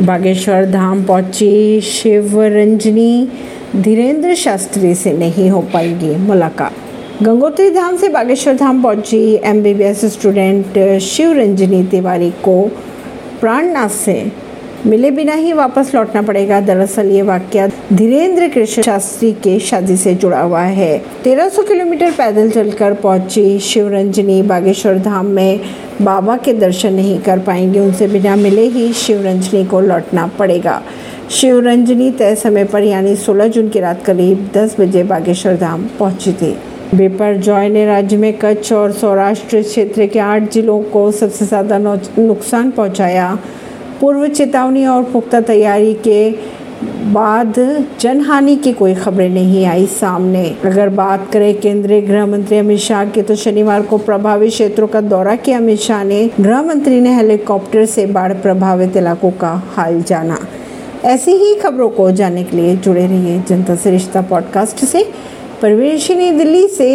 बागेश्वर धाम पहुँची। शिव रंजनी धीरेन्द्र शास्त्री से नहीं हो पाएगी मुलाकात। गंगोत्री धाम से बागेश्वर धाम पहुँची एमबीबीएस स्टूडेंट शिव रंजनी तिवारी को प्राणनाथ से मिले बिना ही वापस लौटना पड़ेगा। दरअसल ये वाक्य धीरेन्द्र कृष्ण शास्त्री के शादी से जुड़ा हुआ है। 1300 किलोमीटर पैदल चलकर पहुँची शिवरंजनी बागेश्वर धाम में। बाबा के दर्शन नहीं कर पाएँगे, उनसे बिना मिले ही शिवरंजनी को लौटना पड़ेगा। शिवरंजनी तय समय पर यानी 16 जून की रात करीब 10 बजे बागेश्वर धाम पहुँची थी। बेपर जॉय ने राज्य में कच्छ और सौराष्ट्र क्षेत्र के आठ जिलों को सबसे ज़्यादा नुकसान पहुँचाया। पूर्व चेतावनी और पुख्ता तैयारी के बाद जनहानि की कोई खबरें नहीं आई सामने। अगर बात करें केंद्रीय गृह मंत्री अमित शाह की तो शनिवार को प्रभावित क्षेत्रों का दौरा किया अमित शाह ने। गृह मंत्री ने हेलीकॉप्टर से बाढ़ प्रभावित इलाकों का हाल जाना। ऐसी ही खबरों को जानने के लिए जुड़े रहिए जनता से रिश्ता पॉडकास्ट से। परवीन दिल्ली से